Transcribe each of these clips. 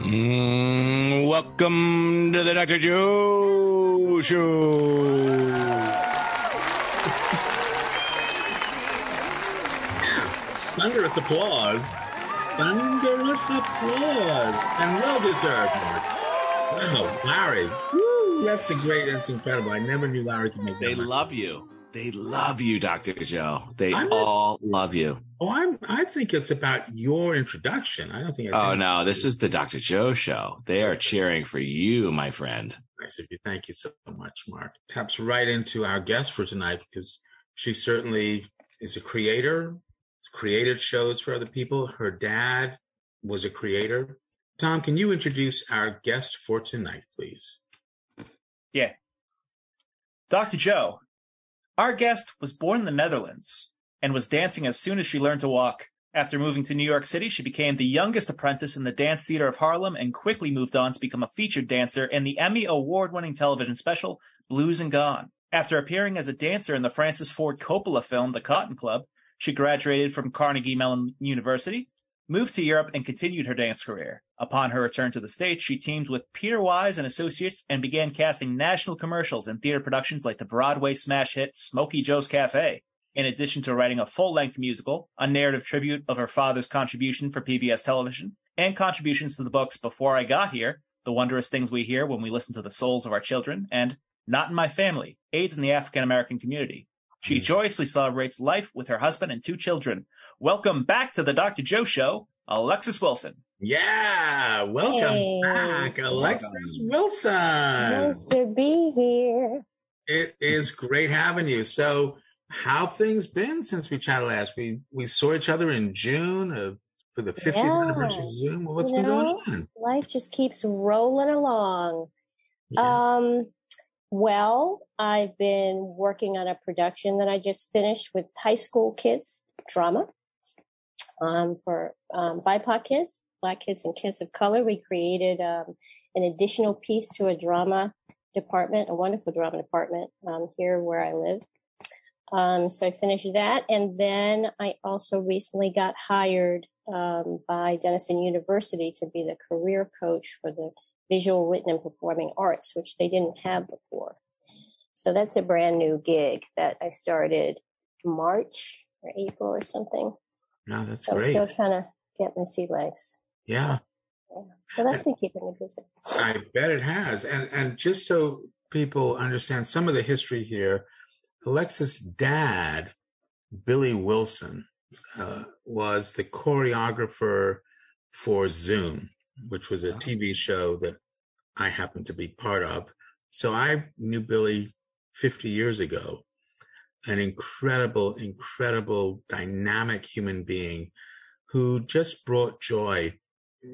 Mm, welcome to the Dr. Joe Show. Thunderous applause. Thunderous applause. And well deserved, Mark. Wow, Larry. Woo, that's a great, that's incredible. I never knew Larry could make that. They much. love you. They love you, Dr. Joe. They I'm- all love you. Oh, I'm, I think it's about your introduction. I don't think it's Oh, no, this is the Dr. Joe show. They are cheering for you, my friend. nice of you. Thank you so much, Mark. Taps right into our guest for tonight because she certainly is a creator, created shows for other people. Her dad was a creator. Tom, can you introduce our guest for tonight, please? Yeah. Dr. Joe, our guest was born in the Netherlands and was dancing as soon as she learned to walk. After moving to New York City, she became the youngest apprentice in the Dance Theater of Harlem and quickly moved on to become a featured dancer in the Emmy award winning television special Blues and Gone. After appearing as a dancer in the Francis Ford Coppola film The Cotton Club, she graduated from Carnegie Mellon University, moved to Europe, and continued her dance career. Upon her return to the States, she teamed with Peter Wise and Associates and began casting national commercials and theater productions like the Broadway smash hit Smokey Joe's Cafe. In addition to writing a full-length musical, a narrative tribute of her father's contribution for PBS television, and contributions to the books Before I Got Here, The Wondrous Things We Hear When We Listen to the Souls of Our Children, and Not in My Family, AIDS in the African American Community. She hmm. joyously celebrates life with her husband and two children. Welcome back to the Dr. Joe Show, Alexis Wilson. Yeah, welcome Hey. back, Alexis Wilson. Nice to be here. It is great having you. So, how have things been since we chatted last? We we saw each other in June of for the 50th Yeah. anniversary of Zoom. What's You been going on? Life just keeps rolling along. Yeah. Um, well, I've been working on a production that I just finished with high school kids drama um, for um, BIPOC kids, Black kids, and kids of color. We created um, an additional piece to a drama department, a wonderful drama department um, here where I live. Um, so I finished that, and then I also recently got hired um, by Denison University to be the career coach for the visual, written, and performing arts, which they didn't have before. So that's a brand new gig that I started March or April or something. No, that's So I'm still trying to get my sea legs. yeah, Yeah. So that's been keeping me busy. I bet it has. And and just so people understand some of the history here, Alexis' dad, Billy Wilson, uh, was the choreographer for Zoom, which was a TV show that I happened to be part of. So I knew Billy 50 years ago, an incredible, incredible, dynamic human being who just brought joy,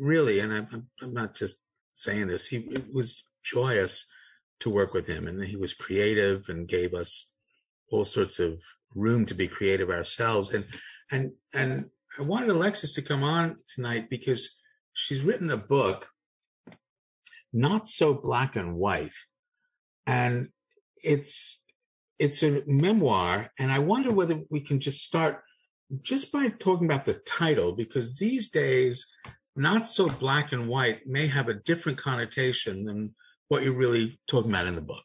really. And I'm, I'm- not just saying this, he it was joyous to work with him. And he was creative and gave us all sorts of room to be creative ourselves. And, and, and I wanted Alexis to come on tonight because she's written a book, not so black and white. And it's, it's a memoir. And I wonder whether we can just start just by talking about the title, because these days, not so black and white may have a different connotation than what you're really talking about in the book.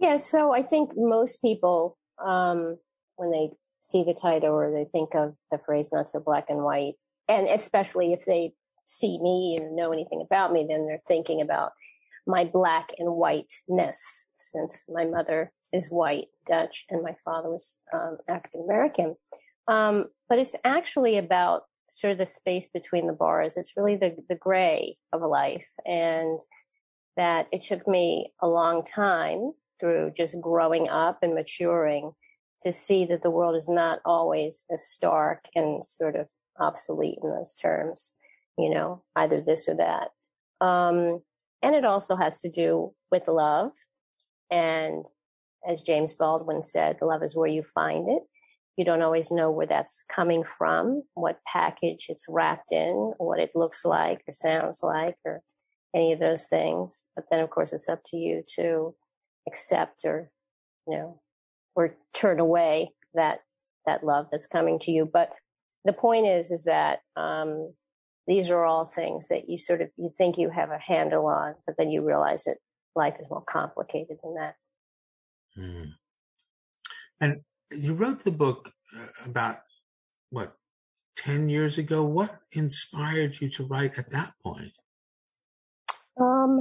Yeah, so I think most people, um, when they see the title or they think of the phrase not so black and white, and especially if they see me and know anything about me, then they're thinking about my black and whiteness, since my mother is white, Dutch, and my father was um, African American. Um, but it's actually about sort of the space between the bars. It's really the, the gray of life. And that it took me a long time through just growing up and maturing to see that the world is not always as stark and sort of obsolete in those terms, you know, either this or that. Um, And it also has to do with love. And as James Baldwin said, love is where you find it. You don't always know where that's coming from, what package it's wrapped in, what it looks like or sounds like, or any of those things. But then, of course, it's up to you to accept or, you know, or turn away that that love that's coming to you. But the point is, is that um, these are all things that you sort of you think you have a handle on, but then you realize that life is more complicated than that. Mm. And you wrote the book uh, about what ten years ago. What inspired you to write at that point? Um,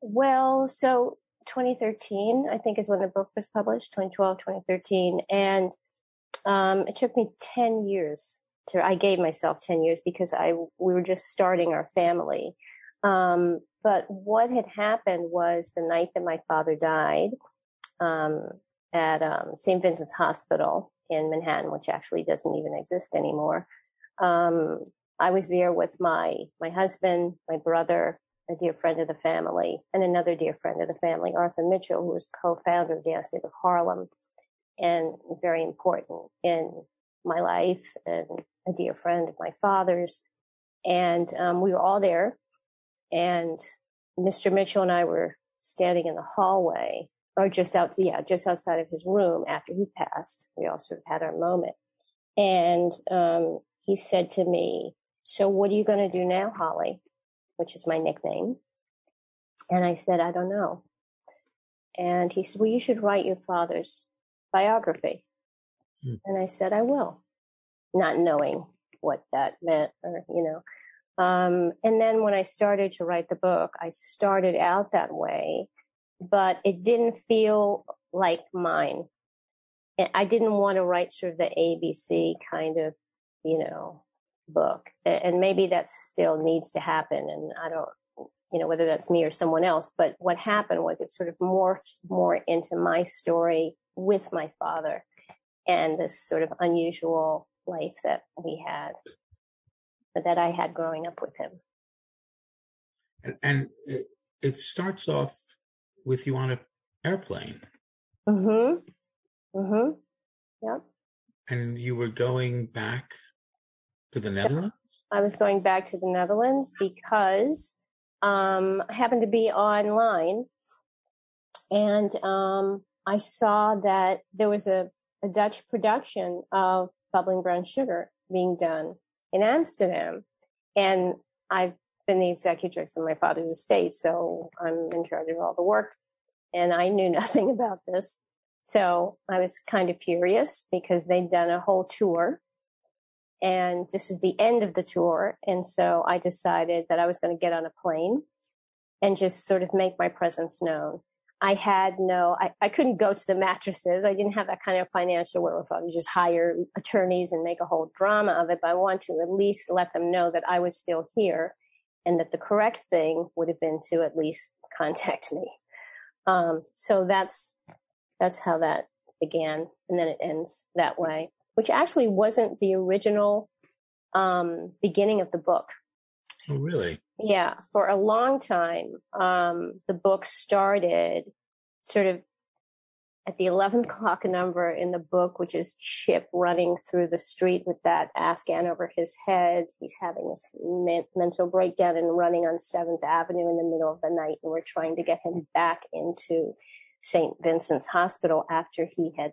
well, so 2013, I think, is when the book was published. 2012, 2013, and um, it took me 10 years to, I gave myself 10 years because I, we were just starting our family. Um, but what had happened was the night that my father died, um, at, um, St. Vincent's Hospital in Manhattan, which actually doesn't even exist anymore. Um, I was there with my, my husband, my brother, a dear friend of the family, and another dear friend of the family, Arthur Mitchell, who was co-founder of Dance Theater of Harlem and very important in my life and a dear friend of my father's. And um, we were all there. And Mr. Mitchell and I were standing in the hallway or just out, yeah, just outside of his room after he passed. We all sort of had our moment. And um, he said to me, so what are you going to do now, Holly? Which is my nickname. And I said, I don't know. And he said, well, you should write your father's biography. Hmm. And I said, I will, not knowing what that meant or, you know. Um, and then when I started to write the book, I started out that way, but it didn't feel like mine. I didn't want to write sort of the ABC kind of, you know, book. And maybe that still needs to happen. And I don't, you know, whether that's me or someone else. But what happened was it sort of morphed more into my story with my father and this sort of unusual life that we had, that I had growing up with him. And, and it, it starts off with you on an airplane. Mm-hmm. Mm-hmm. Yep. And you were going back to the Netherlands? I was going back to the Netherlands because um, I happened to be online and um, I saw that there was a, a Dutch production of Bubbling Brown Sugar being done in Amsterdam. And I've been the executrix of my father's estate, so I'm in charge of all the work. And I knew nothing about this. So I was kind of furious because they'd done a whole tour and this was the end of the tour. And so I decided that I was going to get on a plane and just sort of make my presence known. I had no, I, I couldn't go to the mattresses. I didn't have that kind of financial wherewithal to just hire attorneys and make a whole drama of it. But I want to at least let them know that I was still here and that the correct thing would have been to at least contact me. Um, so that's, that's how that began. And then it ends that way which actually wasn't the original um, beginning of the book. Oh, really? Yeah. For a long time, um, the book started sort of at the 11 o'clock number in the book, which is Chip running through the street with that Afghan over his head. He's having this men- mental breakdown and running on 7th Avenue in the middle of the night. And we're trying to get him back into St. Vincent's Hospital after he had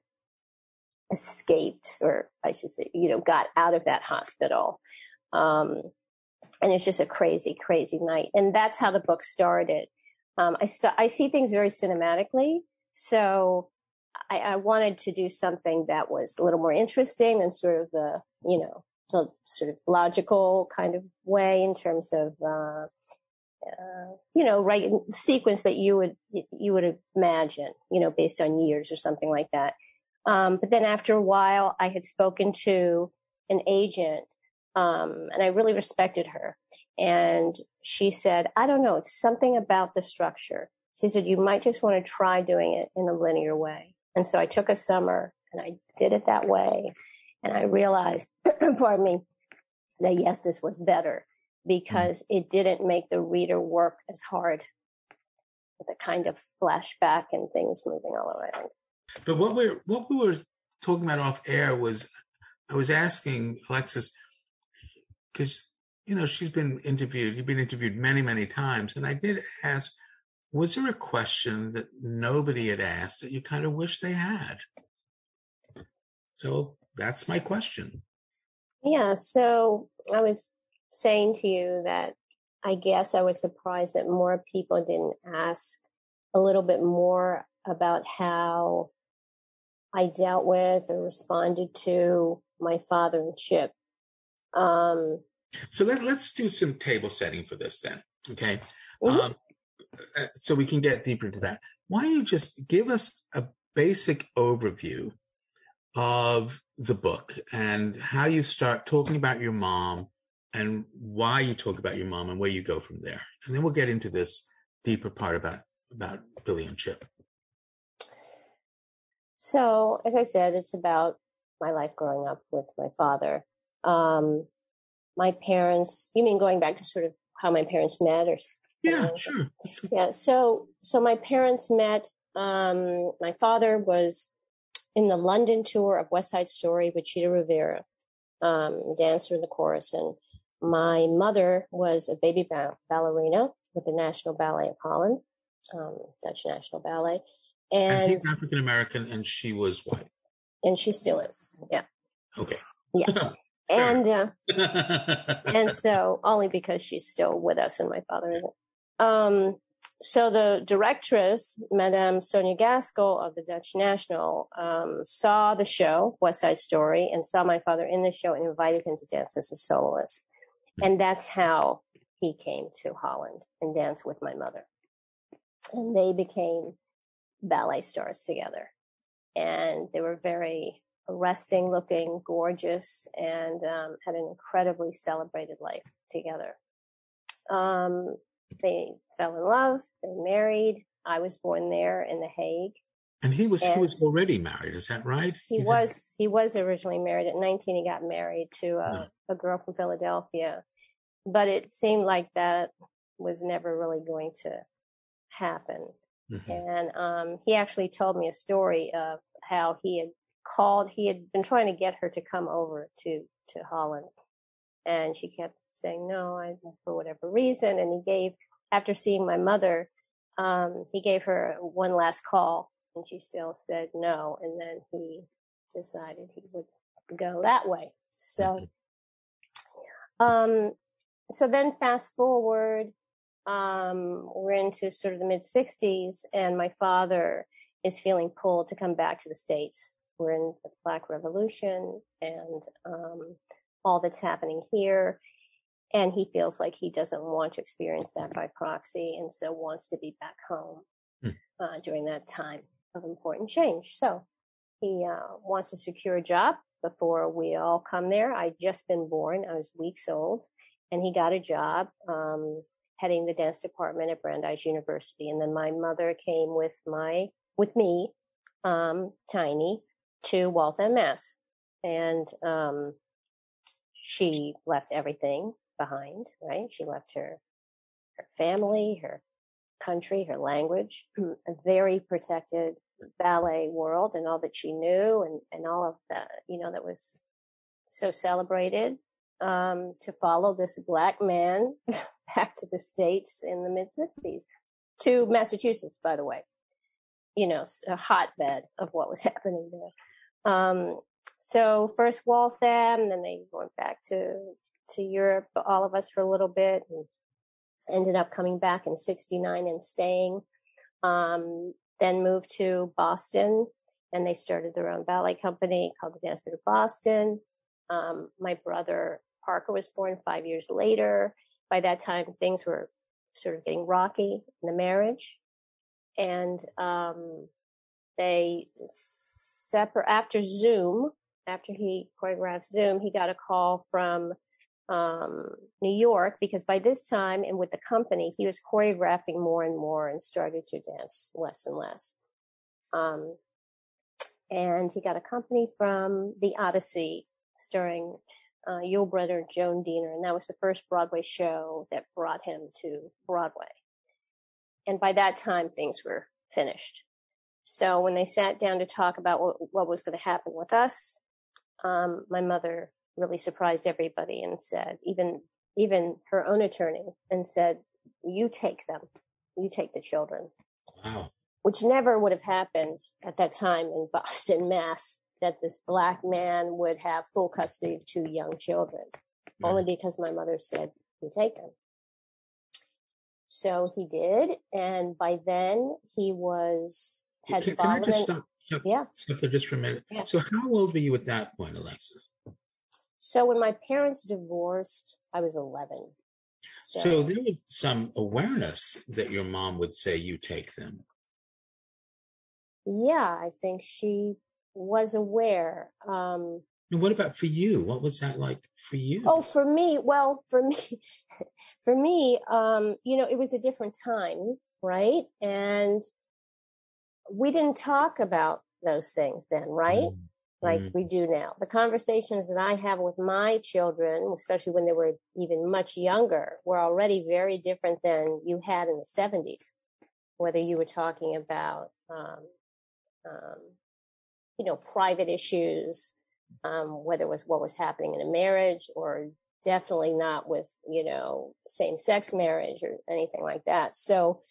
escaped, or I should say, you know, got out of that hospital. Um, and it's just a crazy, crazy night. And that's how the book started. Um, I, st- I see things very cinematically. So I, I, wanted to do something that was a little more interesting than sort of the, you know, the sort of logical kind of way in terms of, uh, uh, you know, right sequence that you would you would imagine, you know, based on years or something like that. Um, but then after a while, I had spoken to an agent, um, and I really respected her. And she said, I don't know, it's something about the structure. She said, you might just want to try doing it in a linear way. And so I took a summer and I did it that way. And I realized, pardon me, that yes, this was better because mm-hmm. it didn't make the reader work as hard with a kind of flashback and things moving all around. But what we're what we were talking about off air was I was asking Alexis because you know she's been interviewed. You've been interviewed many many times, and I did ask, was there a question that nobody had asked that you kind of wish they had? So that's my question. Yeah. So I was saying to you that I guess I was surprised that more people didn't ask a little bit more about how I dealt with or responded to my father and Chip. Um, so let, let's do some table setting for this then. Okay. Mm-hmm. Um, so we can get deeper into that. Why don't you just give us a basic overview of the book and how you start talking about your mom and why you talk about your mom and where you go from there. And then we'll get into this deeper part about about Billy and Chip. So, as I said, it's about my life growing up with my father. Um, my parents, you mean going back to sort of how my parents met or yeah, sure. Yeah. So, so my parents met. Um, my father was in the London tour of West Side Story with Chita Rivera, um, dancer in the chorus, and my mother was a baby ba- ballerina with the National Ballet of Holland, um, Dutch National Ballet, and, and he's African American, and she was white, and she still is. Yeah. Okay. Yeah. and uh, and so only because she's still with us and my father isn't. Um, so the directress, Madame Sonia Gaskell of the Dutch National, um, saw the show West Side Story and saw my father in the show and invited him to dance as a soloist, hmm. and that's how he came to Holland and danced with my mother, and they became ballet stars together, and they were very arresting looking, gorgeous, and um, had an incredibly celebrated life together. Um, they fell in love. They married. I was born there in The Hague. And he was and he was already married. Is that right? He, he was. He was originally married at 19. He got married to a, no. a girl from Philadelphia, but it seemed like that was never really going to happen. Mm-hmm. And um, he actually told me a story of how he had called. He had been trying to get her to come over to to Holland, and she kept saying no, I, for whatever reason. And he gave after seeing my mother, um, he gave her one last call and she still said no. And then he decided he would go that way. So, um, so then fast forward, um, we're into sort of the mid sixties and my father is feeling pulled to come back to the States. We're in the Black Revolution and, um, all that's happening here and he feels like he doesn't want to experience that by proxy and so wants to be back home mm. uh, during that time of important change. So he uh, wants to secure a job before we all come there. I'd just been born. I was weeks old and he got a job um, heading the dance department at brandeis university. And then my mother came with my with me um, tiny to waltham mass. And um, she left everything behind, right? She left her, her family, her country, her language, a very protected ballet world and all that she knew and, and all of that, you know, that was so celebrated, um, to follow this black man back to the States in the mid sixties to Massachusetts, by the way, you know, a hotbed of what was happening there. Um, so first Waltham, then they went back to to Europe, all of us for a little bit, and ended up coming back in '69 and staying. Um, then moved to Boston, and they started their own ballet company called the Dance Theater Boston. Um, my brother Parker was born five years later. By that time, things were sort of getting rocky in the marriage, and um, they separate after Zoom. After he choreographed Zoom, he got a call from um, New York because by this time and with the company, he was choreographing more and more and started to dance less and less. Um, and he got a company from the Odyssey starring uh, Yul Brynner and Joan Diener. And that was the first Broadway show that brought him to Broadway. and by that time, things were finished. So when they sat down to talk about what, what was going to happen with us, um, my mother really surprised everybody and said, even even her own attorney, and said, "You take them, you take the children." Wow. Which never would have happened at that time in Boston, Mass. That this black man would have full custody of two young children, Yeah. only because my mother said, "You take them." So he did, and by then he was had Can, can I just stop, stop, Yeah. stop there just for a minute? Yeah. So how old were you at that point, Alexis? So when my parents divorced, I was 11. So, there was some awareness that your mom would say you take them. yeah, I think she was aware. Um, And what about for you? What was that like for you? oh, for me, well, for me, for me, um, you know, it was a different time, right? And we didn't talk about those things then, right? Mm, like Mhm. we do now. The conversations that I have with my children, especially when they were even much younger, were already very different than you had in the 70s. Whether you were talking about, um, um, you know, private issues, um, whether it was what was happening in a marriage or definitely not with, you know, same sex marriage or anything like that. So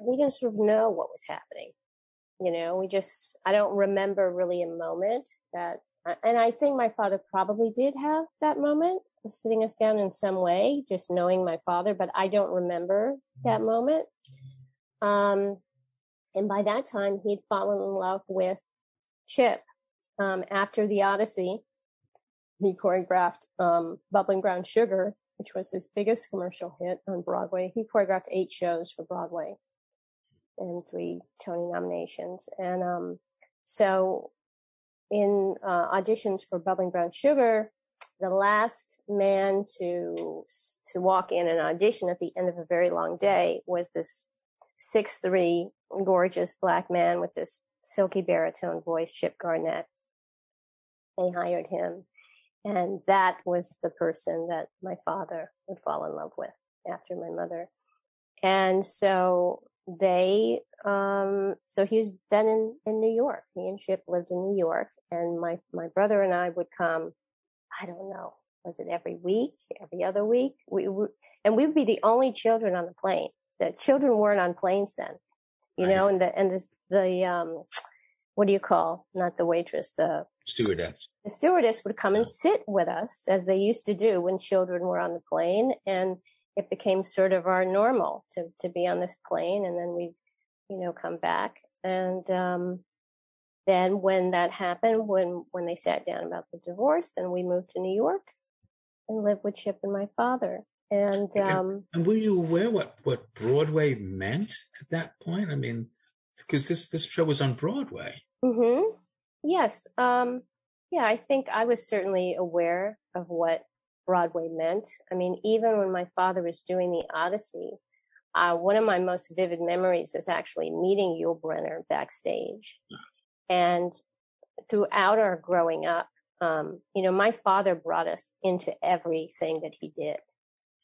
we didn't sort of know what was happening you know we just i don't remember really a moment that and i think my father probably did have that moment of sitting us down in some way just knowing my father but i don't remember that moment. Um and by that time he'd fallen in love with chip. Um after the odyssey he choreographed um bubbling brown sugar which was his biggest commercial hit on broadway. He choreographed eight shows for broadway and three Tony nominations. And um, so in uh, auditions for Bubbling Brown Sugar, the last man to to walk in an audition at the end of a very long day was this six three gorgeous black man with this silky baritone voice, Chip Garnett. They hired him, and that was the person that my father would fall in love with after my mother. And so they um so he was then in in new york. He and chip lived in new york and my my brother and i would come i don't know was it every week every other week? We, we and we would be the only children on the plane. The children weren't on planes then you know and the and the the um what do you call not the waitress the Stewardess. the stewardess would come and sit with us as they used to do when children were on the plane and it became sort of our normal to to be on this plane and then we'd you know come back and um then when that happened when when they sat down about the divorce then we moved to new york and lived with chip and my father and um And were you aware what, what Broadway meant at that point? I mean, because this, this show was on Broadway. Mm-hmm. Yes. Um, yeah, I think I was certainly aware of what Broadway meant. I mean, even when my father was doing the Odyssey, uh, one of my most vivid memories is actually meeting Yul Brynner backstage. And throughout our growing up, um, you know, my father brought us into everything that he did.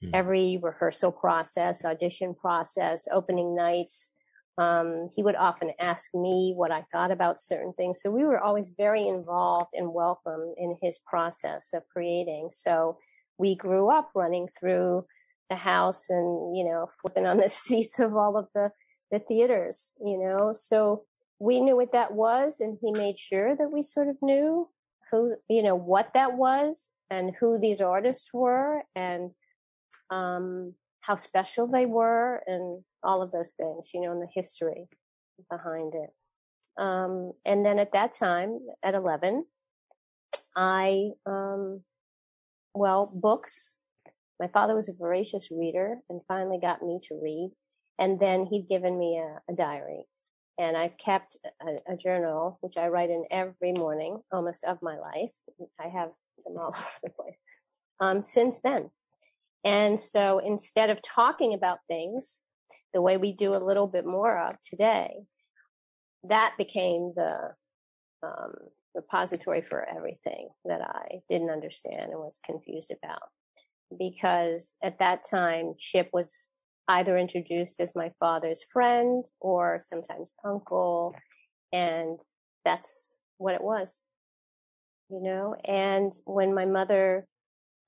Hmm. Every rehearsal process, audition process, opening nights, um, he would often ask me what I thought about certain things. So we were always very involved and welcome in his process of creating. So we grew up running through the house and, you know, flipping on the seats of all of the, the theaters, you know, so we knew what that was and he made sure that we sort of knew who, you know, what that was and who these artists were and, um, how special they were and all of those things, you know, and the history behind it. Um, and then at that time, at 11, I, um, well, books. My father was a voracious reader and finally got me to read. And then he'd given me a, a diary. And I kept a, a journal, which I write in every morning, almost of my life. I have them all over the place. Um, since then. And so instead of talking about things the way we do a little bit more of today, that became the um, repository for everything that I didn't understand and was confused about. Because at that time, Chip was either introduced as my father's friend or sometimes uncle. And that's what it was, you know? And when my mother,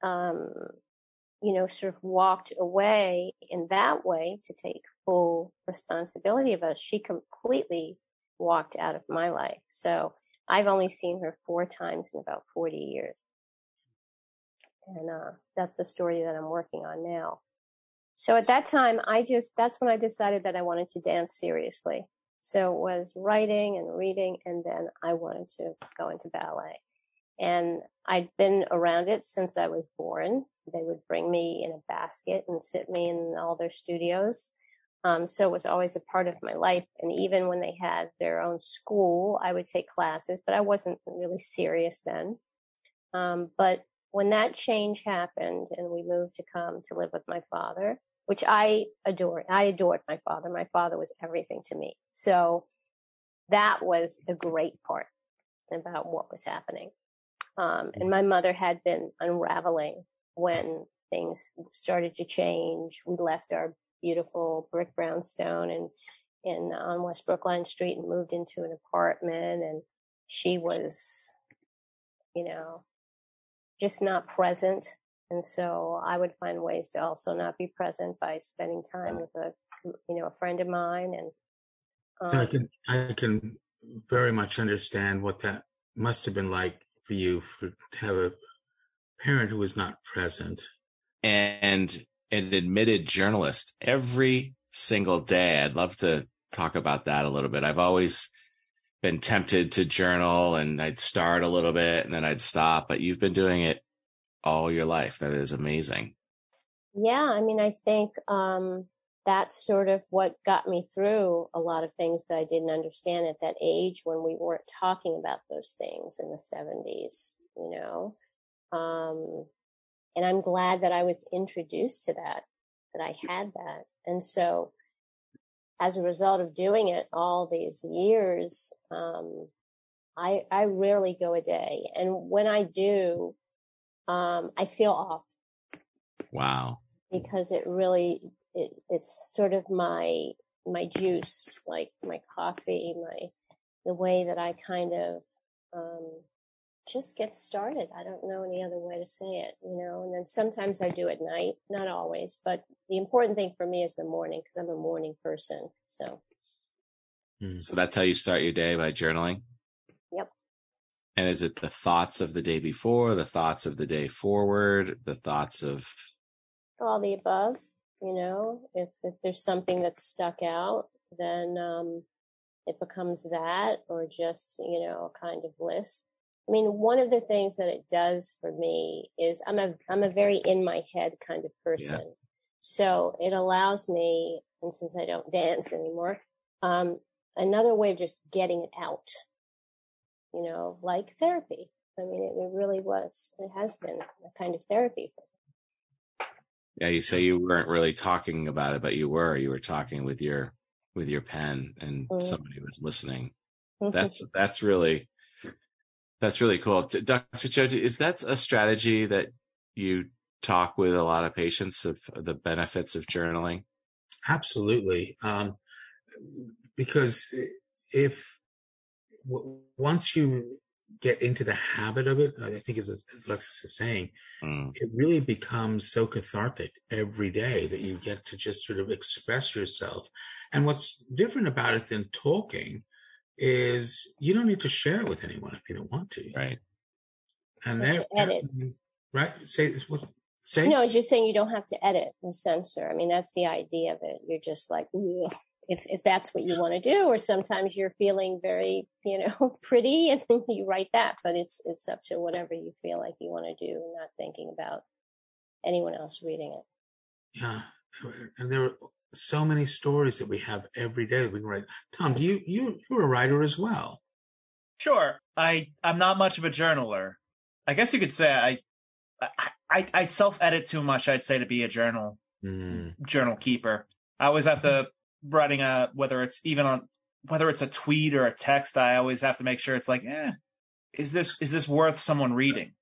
um, you know, sort of walked away in that way to take full responsibility of us, she completely walked out of my life. So I've only seen her four times in about 40 years. And uh, that's the story that I'm working on now. So at that time, I just, that's when I decided that I wanted to dance seriously. So it was writing and reading, and then I wanted to go into ballet. And I'd been around it since I was born. They would bring me in a basket and sit me in all their studios. Um, so it was always a part of my life. And even when they had their own school, I would take classes, but I wasn't really serious then. Um, but when that change happened and we moved to come to live with my father, which I adore, I adored my father. My father was everything to me. So that was a great part about what was happening. Um, and my mother had been unraveling when things started to change. We left our beautiful brick brownstone and in on West Brookline Street and moved into an apartment and she was, you know, just not present. And so I would find ways to also not be present by spending time with a, you know, a friend of mine. And um, I can, I can very much understand what that must have been like for you for, to have a parent who was not present. And an admitted journalist every single day. I'd love to talk about that a little bit. I've always been tempted to journal and I'd start a little bit and then I'd stop, but you've been doing it all your life. That is amazing. Yeah. I mean, I think, um, that's sort of what got me through a lot of things that I didn't understand at that age when we weren't talking about those things in the 70s, you know. Um, and I'm glad that I was introduced to that, that I had that. And so as a result of doing it all these years, um, I, I rarely go a day. And when I do, um, I feel off. Wow. Because it really, it, it's sort of my, my juice, like my coffee, my, the way that I kind of, um, just get started. I don't know any other way to say it, you know, and then sometimes I do at night, not always, but the important thing for me is the morning because I'm a morning person. So. Hmm. So that's how you start your day by journaling? Yep. And is it the thoughts of the day before, the thoughts of the day forward, the thoughts of all the above? You know, if, if there's something that's stuck out, then um, it becomes that or just, you know, a kind of list. I mean, one of the things that it does for me is I'm a I'm a very in my head kind of person. Yeah. So it allows me, and since I don't dance anymore, um, another way of just getting it out. You know, like therapy. I mean, it, it really was. It has been a kind of therapy for me. Yeah, you say you weren't really talking about it, but you were. You were talking with your with your pen, and mm-hmm. somebody was listening. That's that's really that's really cool. Dr. Joji, is that a strategy that you talk with a lot of patients of, the benefits of journaling? Absolutely. Um, because if w- once you get into the habit of it, I think as Alexis is saying, mm. it really becomes so cathartic every day that you get to just sort of express yourself. And what's different about it than talking is you don't need to share it with anyone if you don't want to. Right. And that, edit. right? Say this what say No, I was just saying you don't have to edit or censor. I mean, that's the idea of it. You're just like if if that's what you want to do, or sometimes you're feeling very, you know, pretty and then you write that. But it's it's up to whatever you feel like you want to do and not thinking about anyone else reading it. Yeah. And there so many stories that we have every day that we can write. Tom, do you you you're a writer as well? Sure. I I'm not much of a journaler. I guess you could say I I I, I self edit too much. I'd say to be a journal mm. journal keeper. I always have to writing a whether it's even on whether it's a tweet or a text. I always have to make sure it's like, eh, is this is this worth someone reading?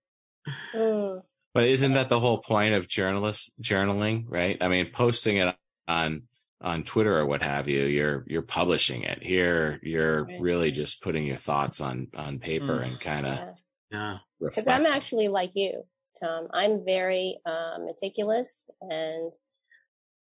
But isn't that the whole point of journalist journaling, right? I mean, posting it on on Twitter or what have you, you're you're publishing it. Here, you're right. really just putting your thoughts on on paper mm. and kind of yeah. Because I'm actually like you, Tom. I'm very um, meticulous and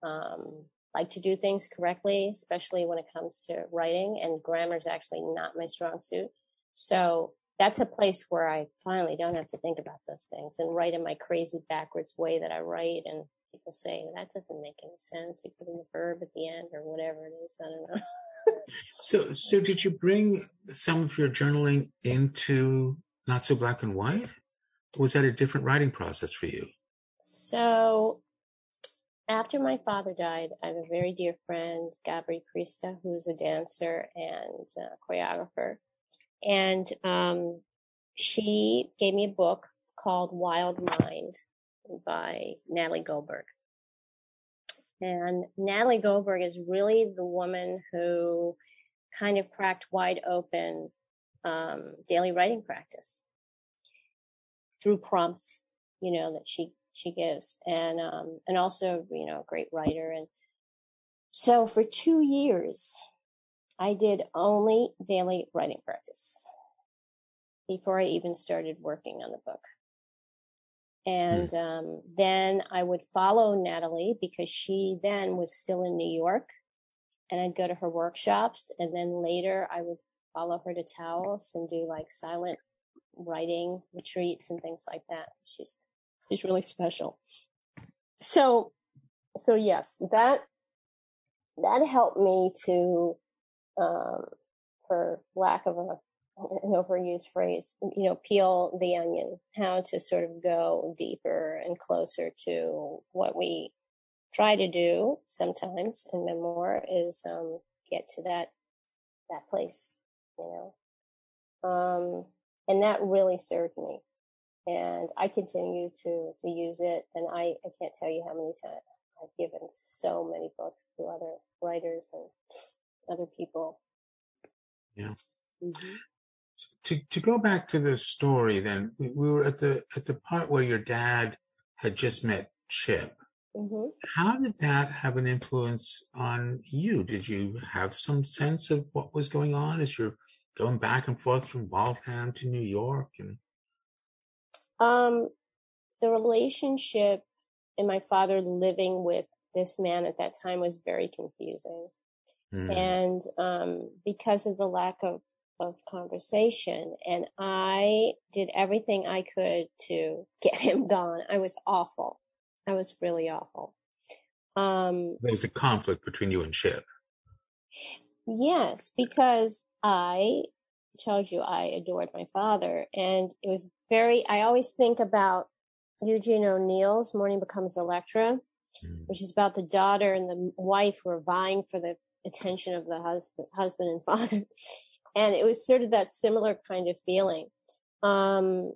um, like to do things correctly, especially when it comes to writing. And grammar is actually not my strong suit. So that's a place where I finally don't have to think about those things and write in my crazy backwards way that I write. And people say that doesn't make any sense. You put in the verb at the end or whatever it is. I don't know. so, so did you bring some of your journaling into Not So Black and White? Or was that a different writing process for you? So, after my father died, I have a very dear friend, Gabri Krista, who's a dancer and choreographer and um, she gave me a book called Wild Mind by Natalie Goldberg. And Natalie Goldberg is really the woman who kind of cracked wide open um, daily writing practice through prompts, you know, that she she gives, and um, and also you know a great writer. And so for two years, I did only daily writing practice before I even started working on the book. And mm. um, then I would follow Natalie because she then was still in New York and I'd go to her workshops. And then later I would follow her to Taos and do like silent writing retreats and things like that. She's, she's really special. So, so yes, that, that helped me to um, for lack of a, an overused phrase, you know, peel the onion, how to sort of go deeper and closer to what we try to do sometimes in memoir is um, get to that that place, you know. Um, and that really served me. And I continue to, to use it. And I, I can't tell you how many times I've given so many books to other writers and other people. Yeah. Mm-hmm. To to go back to the story, then we were at the at the part where your dad had just met Chip. Mm-hmm. How did that have an influence on you? Did you have some sense of what was going on as you're going back and forth from Waltham to New York and um the relationship and my father living with this man at that time was very confusing. Mm. And um, because of the lack of, of conversation, and I did everything I could to get him gone. I was awful. I was really awful. Um, there was a conflict between you and Chip. Yes, because I told you I adored my father, and it was very. I always think about Eugene O'Neill's "Morning Becomes Electra," mm. which is about the daughter and the wife who are vying for the attention of the husband, husband and father. And it was sort of that similar kind of feeling. Um,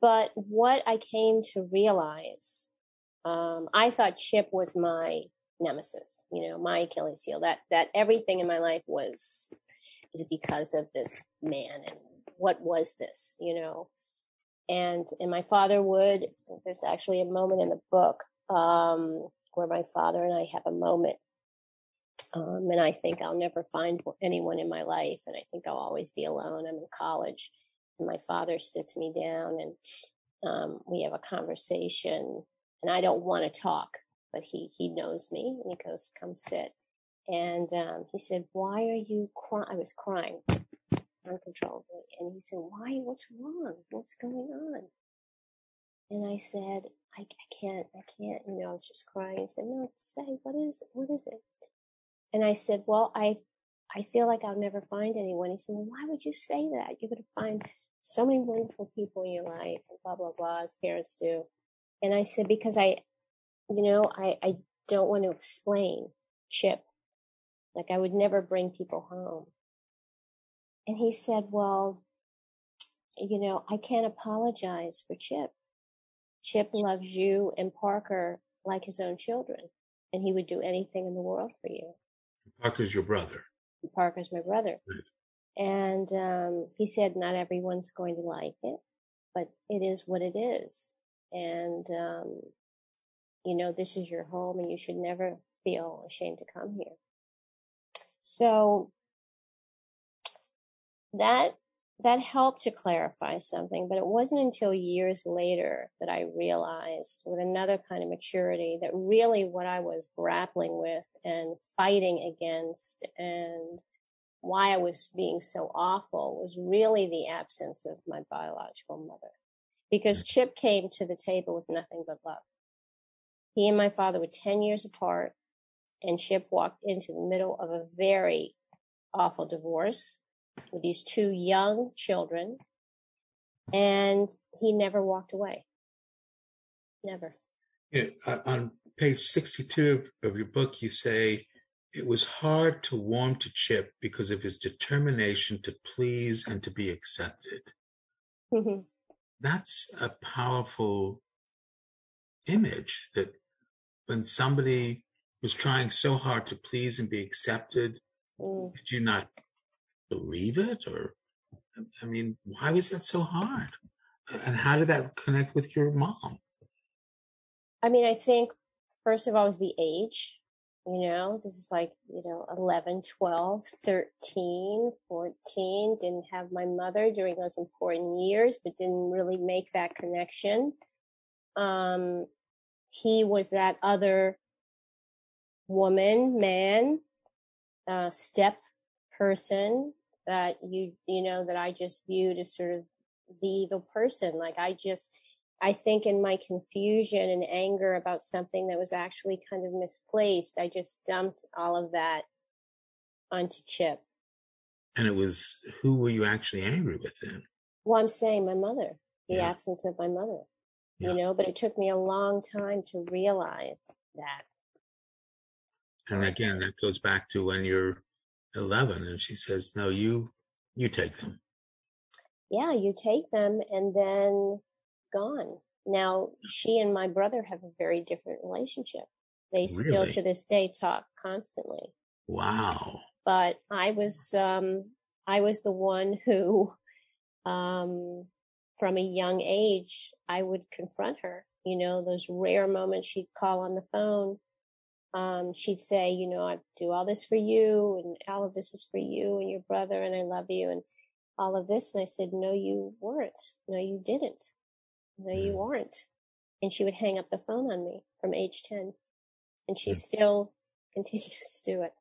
but what I came to realize, um, I thought Chip was my nemesis, you know, my Achilles heel, that, that everything in my life was, was because of this man. And what was this, you know? And, and my father would, there's actually a moment in the book, um, where my father and I have a moment um, and I think I'll never find anyone in my life. And I think I'll always be alone. I'm in college and my father sits me down and, um, we have a conversation and I don't want to talk, but he, he knows me and he goes, come sit. And, um, he said, why are you crying? I was crying uncontrollably. And he said, why? What's wrong? What's going on? And I said, I, I can't, I can't, you know, I was just crying. He said, no, say, what is, what is it? And I said, well, I, I feel like I'll never find anyone. He said, well, why would you say that? You're going to find so many wonderful people in your life and blah, blah, blah, as parents do. And I said, because I, you know, I, I don't want to explain Chip. Like I would never bring people home. And he said, well, you know, I can't apologize for Chip. Chip loves you and Parker like his own children, and he would do anything in the world for you. Parker's your brother. Parker's my brother. Right. And um, he said, not everyone's going to like it, but it is what it is. And um, You know, this is your home and you should never feel ashamed to come here. So that that helped to clarify something, but it wasn't until years later that I realized with another kind of maturity that really what I was grappling with and fighting against and why I was being so awful was really the absence of my biological mother. Because mm. Chip came to the table with nothing but love. He and my father were 10 years apart and Chip walked into the middle of a very awful divorce with these two young children, and he never walked away. Never. Yeah, on page 62 of your book, you say it was hard to warm to Chip because of his determination to please and to be accepted. Mm-hmm. That's a powerful image that when somebody was trying so hard to please and be accepted, mm. did you not believe it? Or i mean why was that so hard? And how did that connect with your mom? I mean i think first of all was the age you know? This is like you know 11 12 13 14 didn't have my mother during those important years but didn't really make that connection. Um he was that other woman man uh step person that you you know that I just viewed as sort of the evil person. Like I just I think in my confusion and anger about something that was actually kind of misplaced, I just dumped all of that onto Chip. And it was who were you actually angry with then? Well, I'm saying my mother, the yeah. absence of my mother. Yeah. You know, but it took me a long time to realize that. And again, that goes back to when you're 11 and she says no you you take them. Yeah you take them and then gone. Now she and my brother have a very different relationship. They really? still to this day talk constantly. Wow. But i was um i was the one who um from a young age i would confront her you know those rare moments she'd call on the phone um, she'd say, you know, I do all this for you and all of this is for you and your brother and I love you and all of this. And I said, no, you weren't. No, you didn't. No, you mm. weren't. And she would hang up the phone on me from age 10 and she mm. still continues to do it.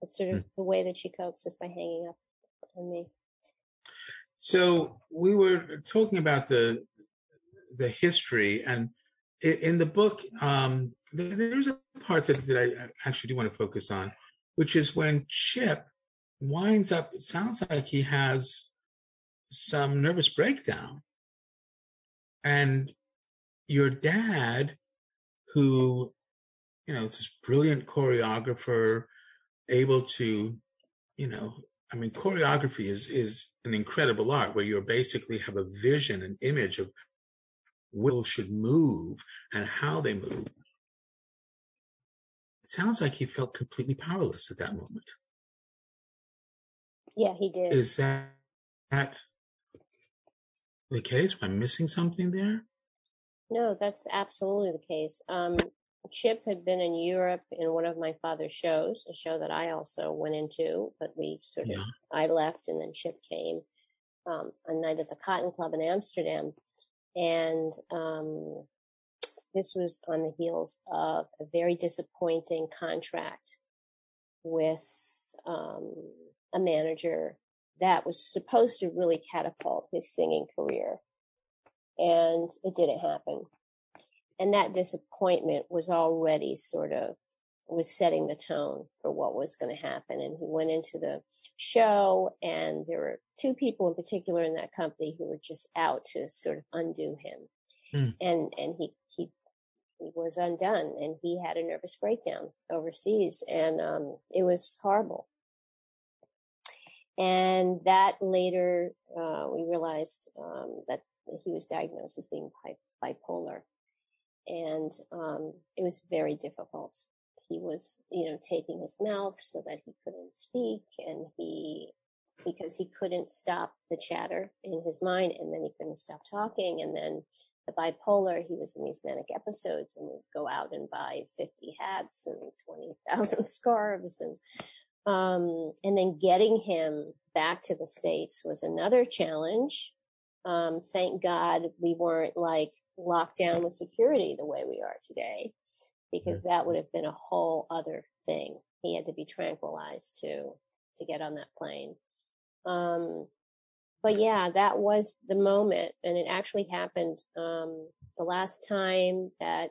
That's sort of mm. the way that she copes is by hanging up on me. So we were talking about the, the history and in the book, um, there's a part that, that I actually do want to focus on, which is when Chip winds up, it sounds like he has some nervous breakdown. And your dad, who, you know, is this brilliant choreographer, able to, you know, I mean, choreography is is an incredible art where you basically have a vision, an image of will should move and how they move. It sounds like he felt completely powerless at that moment. Yeah, he did. Is that, that the case? Am I missing something there? No, that's absolutely the case. Um, Chip had been in Europe in one of my father's shows, a show that I also went into, but we sort of, yeah. I left and then Chip came, um, a night at the Cotton Club in Amsterdam. And um, this was on the heels of a very disappointing contract with um, a manager that was supposed to really catapult his singing career. And it didn't happen. And that disappointment was already sort of was setting the tone for what was going to happen. And he went into the show and there were two people in particular in that company who were just out to sort of undo him. Mm. And, and he, was undone and he had a nervous breakdown overseas and, um, it was horrible. And that later, uh, we realized, um, that he was diagnosed as being bipolar and um, it was very difficult he was, you know, taping his mouth so that he couldn't speak and he, because he couldn't stop the chatter in his mind and then he couldn't stop talking. And then the bipolar, he was in these manic episodes and would go out and buy 50 hats and 20,000 scarves and, um, and then getting him back to the States was another challenge. Um, thank God we weren't like locked down with security the way we are today, because that would have been a whole other thing. He had to be tranquilized to, to get on that plane. Um, but yeah, that was the moment. And it actually happened, um, the last time that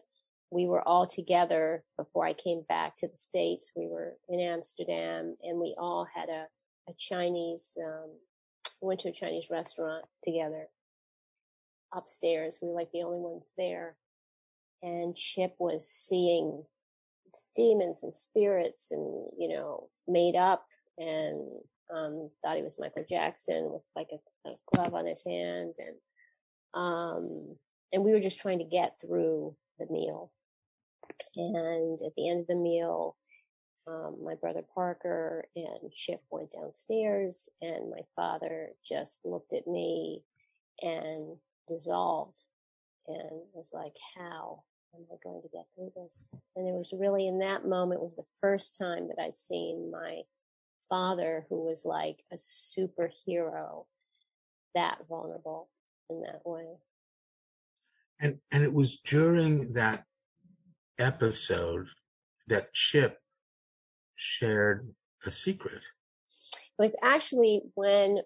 we were all together before I came back to the States. We were in Amsterdam and we all had a, a Chinese, um, went to a Chinese restaurant together upstairs. We were like the only ones there. And Chip was seeing demons and spirits and, you know, made up and um, thought he was Michael Jackson with like a, a glove on his hand, and um, and we were just trying to get through the meal. And at the end of the meal, um, my brother Parker and Chip went downstairs, and my father just looked at me and dissolved, and was like, "How?" am I going to get through this? And it was really in that moment was the first time that I'd seen my father who was like a superhero that vulnerable in that way. And and it was during that episode that chip shared a secret. It was actually when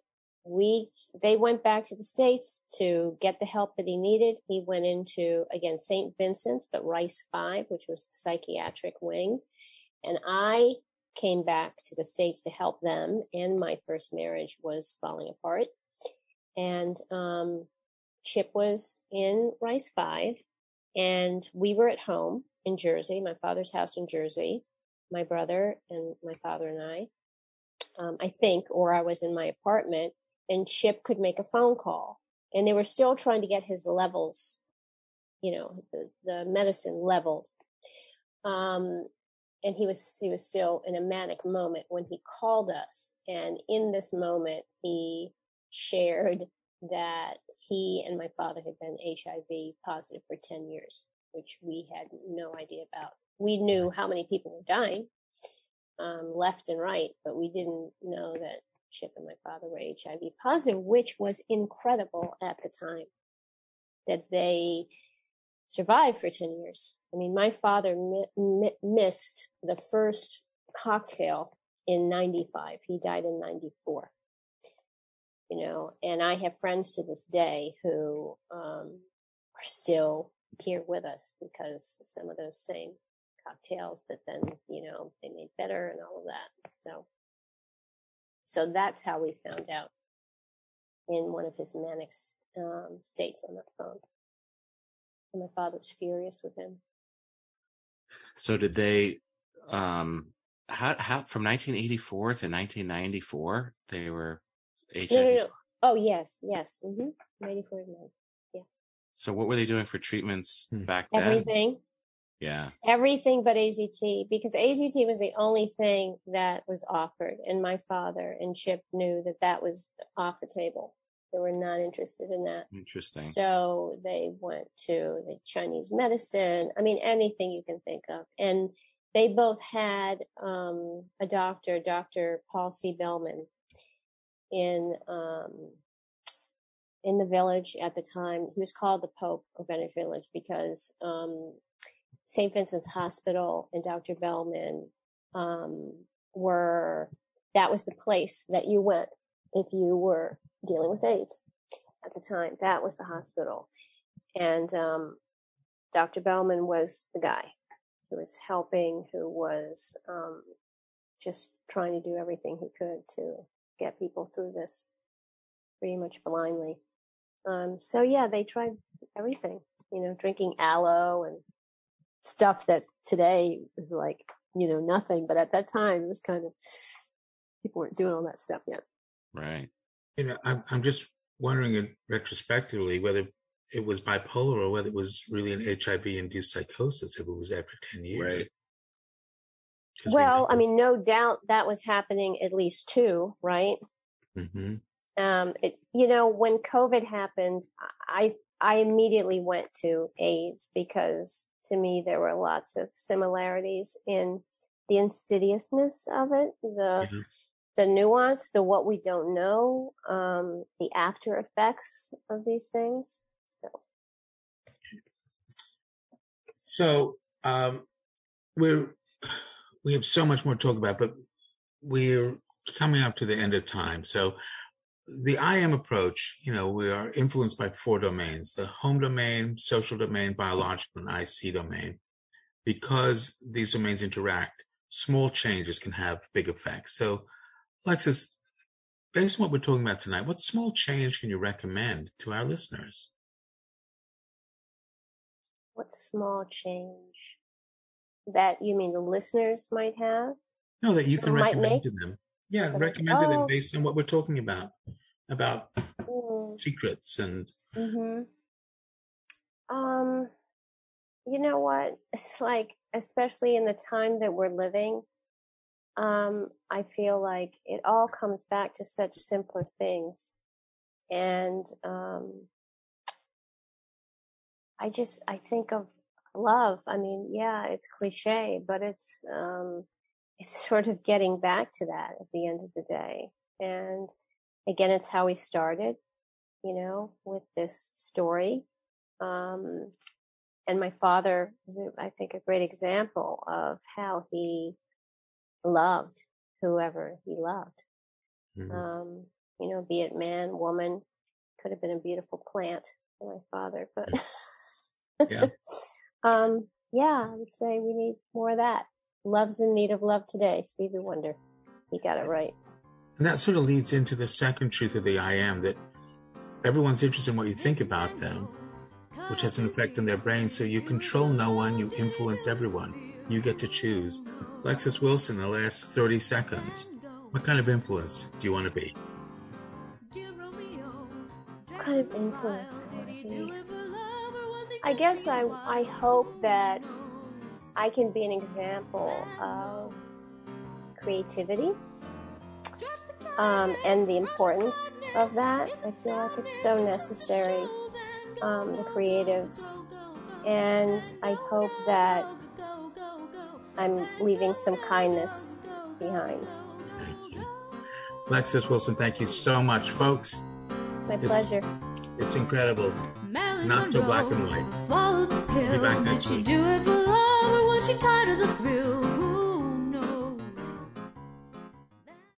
we they went back to the states to get the help that he needed. He went into again st vincent's but rice 5 which was the psychiatric wing. And i came back to the States to help them, and my first marriage was falling apart. And um, Chip was in Rice 5, and we were at home in Jersey, my father's house in Jersey, my brother and my father and I, um, I think, or I was in my apartment, and Chip could make a phone call. And they were still trying to get his levels, you know, the, the medicine leveled. Um, and he was he was still in a manic moment when he called us. And in this moment he shared that he and my father had been hiv positive for 10 years which we had no idea about. We knew how many people were dying um, left and right but we didn't know that chip and my father were hiv positive which was incredible at the time that they survived for 10 years. I mean, my father mi- mi- missed the first cocktail in 95. He died in 94. You know, and I have friends to this day who um, are still here with us because some of those same cocktails that then, you know, they made better and all of that. So, so that's how we found out in one of his manic um, states on the phone. And my father was furious with him. So did they, um, how, how, from 1984 to 1994, they were HIV? No, no, no. Oh, yes, yes. Mm-hmm. 94 Yeah. So what were they doing for treatments hmm. back then? Everything. Yeah. Everything but AZT because AZT was the only thing that was offered. And my father and Chip knew that that was off the table. They were not interested in that. Interesting. So they went to the Chinese medicine. I mean, anything you can think of. And they both had um, a doctor, Dr. Paul C. Bellman, in um, in the village at the time. He was called the Pope of Greenwich Village because um, St. Vincent's Hospital and Dr. Bellman um, were that was the place that you went if you were dealing with AIDS at the time. That was the hospital. And um, Dr. Bellman was the guy who was helping, who was um, just trying to do everything he could to get people through this pretty much blindly. Um, so yeah, they tried everything, you know, drinking aloe and stuff that today is like, you know, nothing. But at that time, it was kind of, people weren't doing all that stuff yet. Right. You know, I'm I'm just wondering in retrospectively whether it was bipolar or whether it was really an HIV induced psychosis if it was after 10 years. Right. Well, I mean, no doubt that was happening at least two, right? Mm-hmm. Um, it, you know, when COVID happened, I, I immediately went to AIDS because to me there were lots of similarities in the insidiousness of it, the mm-hmm. The nuance, the what we don't know, um, the after effects of these things. So, so um, we're we have so much more to talk about, but we're coming up to the end of time. So the I am approach, you know, we are influenced by four domains, the home domain, social domain, biological, and IC domain. Because these domains interact, small changes can have big effects. So, Alexis, based on what we're talking about tonight, what small change can you recommend to our listeners? What small change that you mean the listeners might have? No, that you can recommend to them. Yeah, recommend oh. to them based on what we're talking about, about mm. secrets and. Mm-hmm. Um, you know what? It's like, especially in the time that we're living, um, I feel like it all comes back to such simpler things. And, um, I just, I think of love. I mean, yeah, it's cliche, but it's, um, it's sort of getting back to that at the end of the day. And again, it's how we started, you know, with this story. Um, and my father is, I think, a great example of how he loved whoever he loved. Mm-hmm. Um, you know, be it man, woman, could have been a beautiful plant for my father, but yeah. um, yeah, I would say we need more of that. Love's in need of love today. Stevie Wonder. He got it right. And that sort of leads into the second truth of the I am that everyone's interested in what you think about them, which has an effect on their brain. So you control no one, you influence everyone. You get to choose. Alexis Wilson, the last 30 seconds. What kind of influence do you want to be? What kind of influence I want to be? I guess I, I hope that I can be an example of creativity um, and the importance of that. I feel like it's so necessary, um, the creatives. And I hope that I'm leaving some kindness behind. Thank you. Alexis Wilson, thank you so much, folks. My it's, pleasure. It's incredible. Not so black and white. Swallow the pill. Be back next week she tired of the thrill?